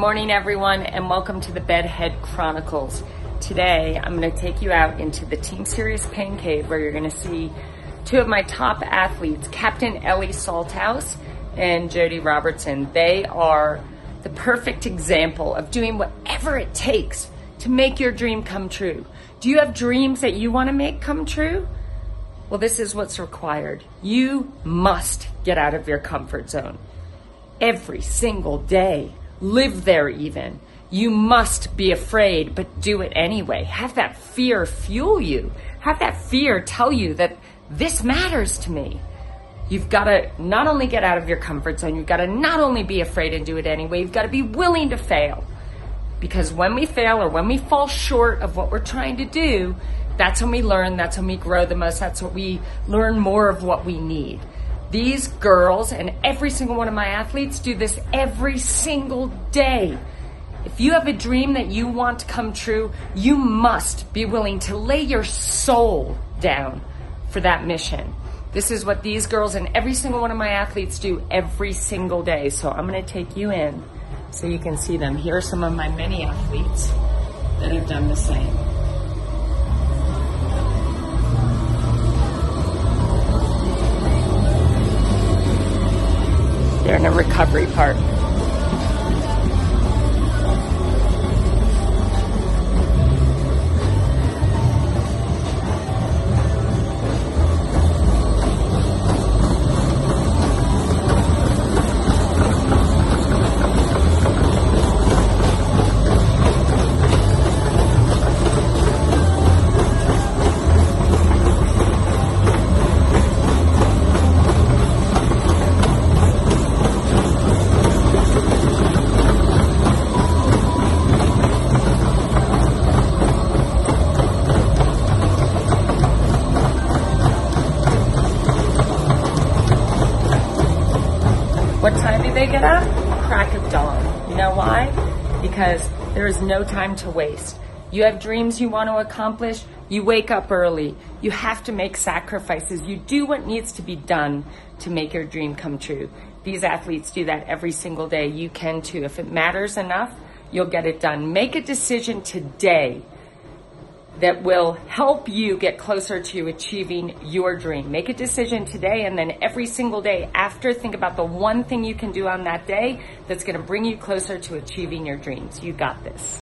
morning, everyone, and welcome to the Bed Head Chronicles. Today, I'm going to take you out into the Team Sirius Pain Cave where you're going to see two of my top athletes, Captain Ellie Salthouse and Jodie Robertson. They are the perfect example of doing whatever it takes to make your dream come true. Do you have dreams that you want to make come true? Well, this is what's required. You must get out of your comfort zone every single day. Live there even. You must be afraid, but do it anyway. Have that fear fuel you. Have that fear tell you that this matters to me. You've got to not only get out of your comfort zone, you've got to not only be afraid and do it anyway, you've got to be willing to fail. Because when we fail or when we fall short of what we're trying to do, that's when we learn, that's when we grow the most, that's when we learn more of what we need. These girls and every single one of my athletes do this every single day. If you have a dream that you want to come true, you must be willing to lay your soul down for that mission. This is what these girls and every single one of my athletes do every single day. So I'm going to take you in so you can see them. Here are some of my many athletes that have done the same. They're in a recovery part. What time do they get up? Crack of dawn. You know why? Because there is no time to waste. You have dreams you want to accomplish, you wake up early. You have to make sacrifices. You do what needs to be done to make your dream come true. These athletes do that every single day. You can too. If it matters enough, you'll get it done. Make a decision today that will help you get closer to achieving your dream. Make a decision today and then every single day after, think about the one thing you can do on that day that's going to bring you closer to achieving your dreams. You got this.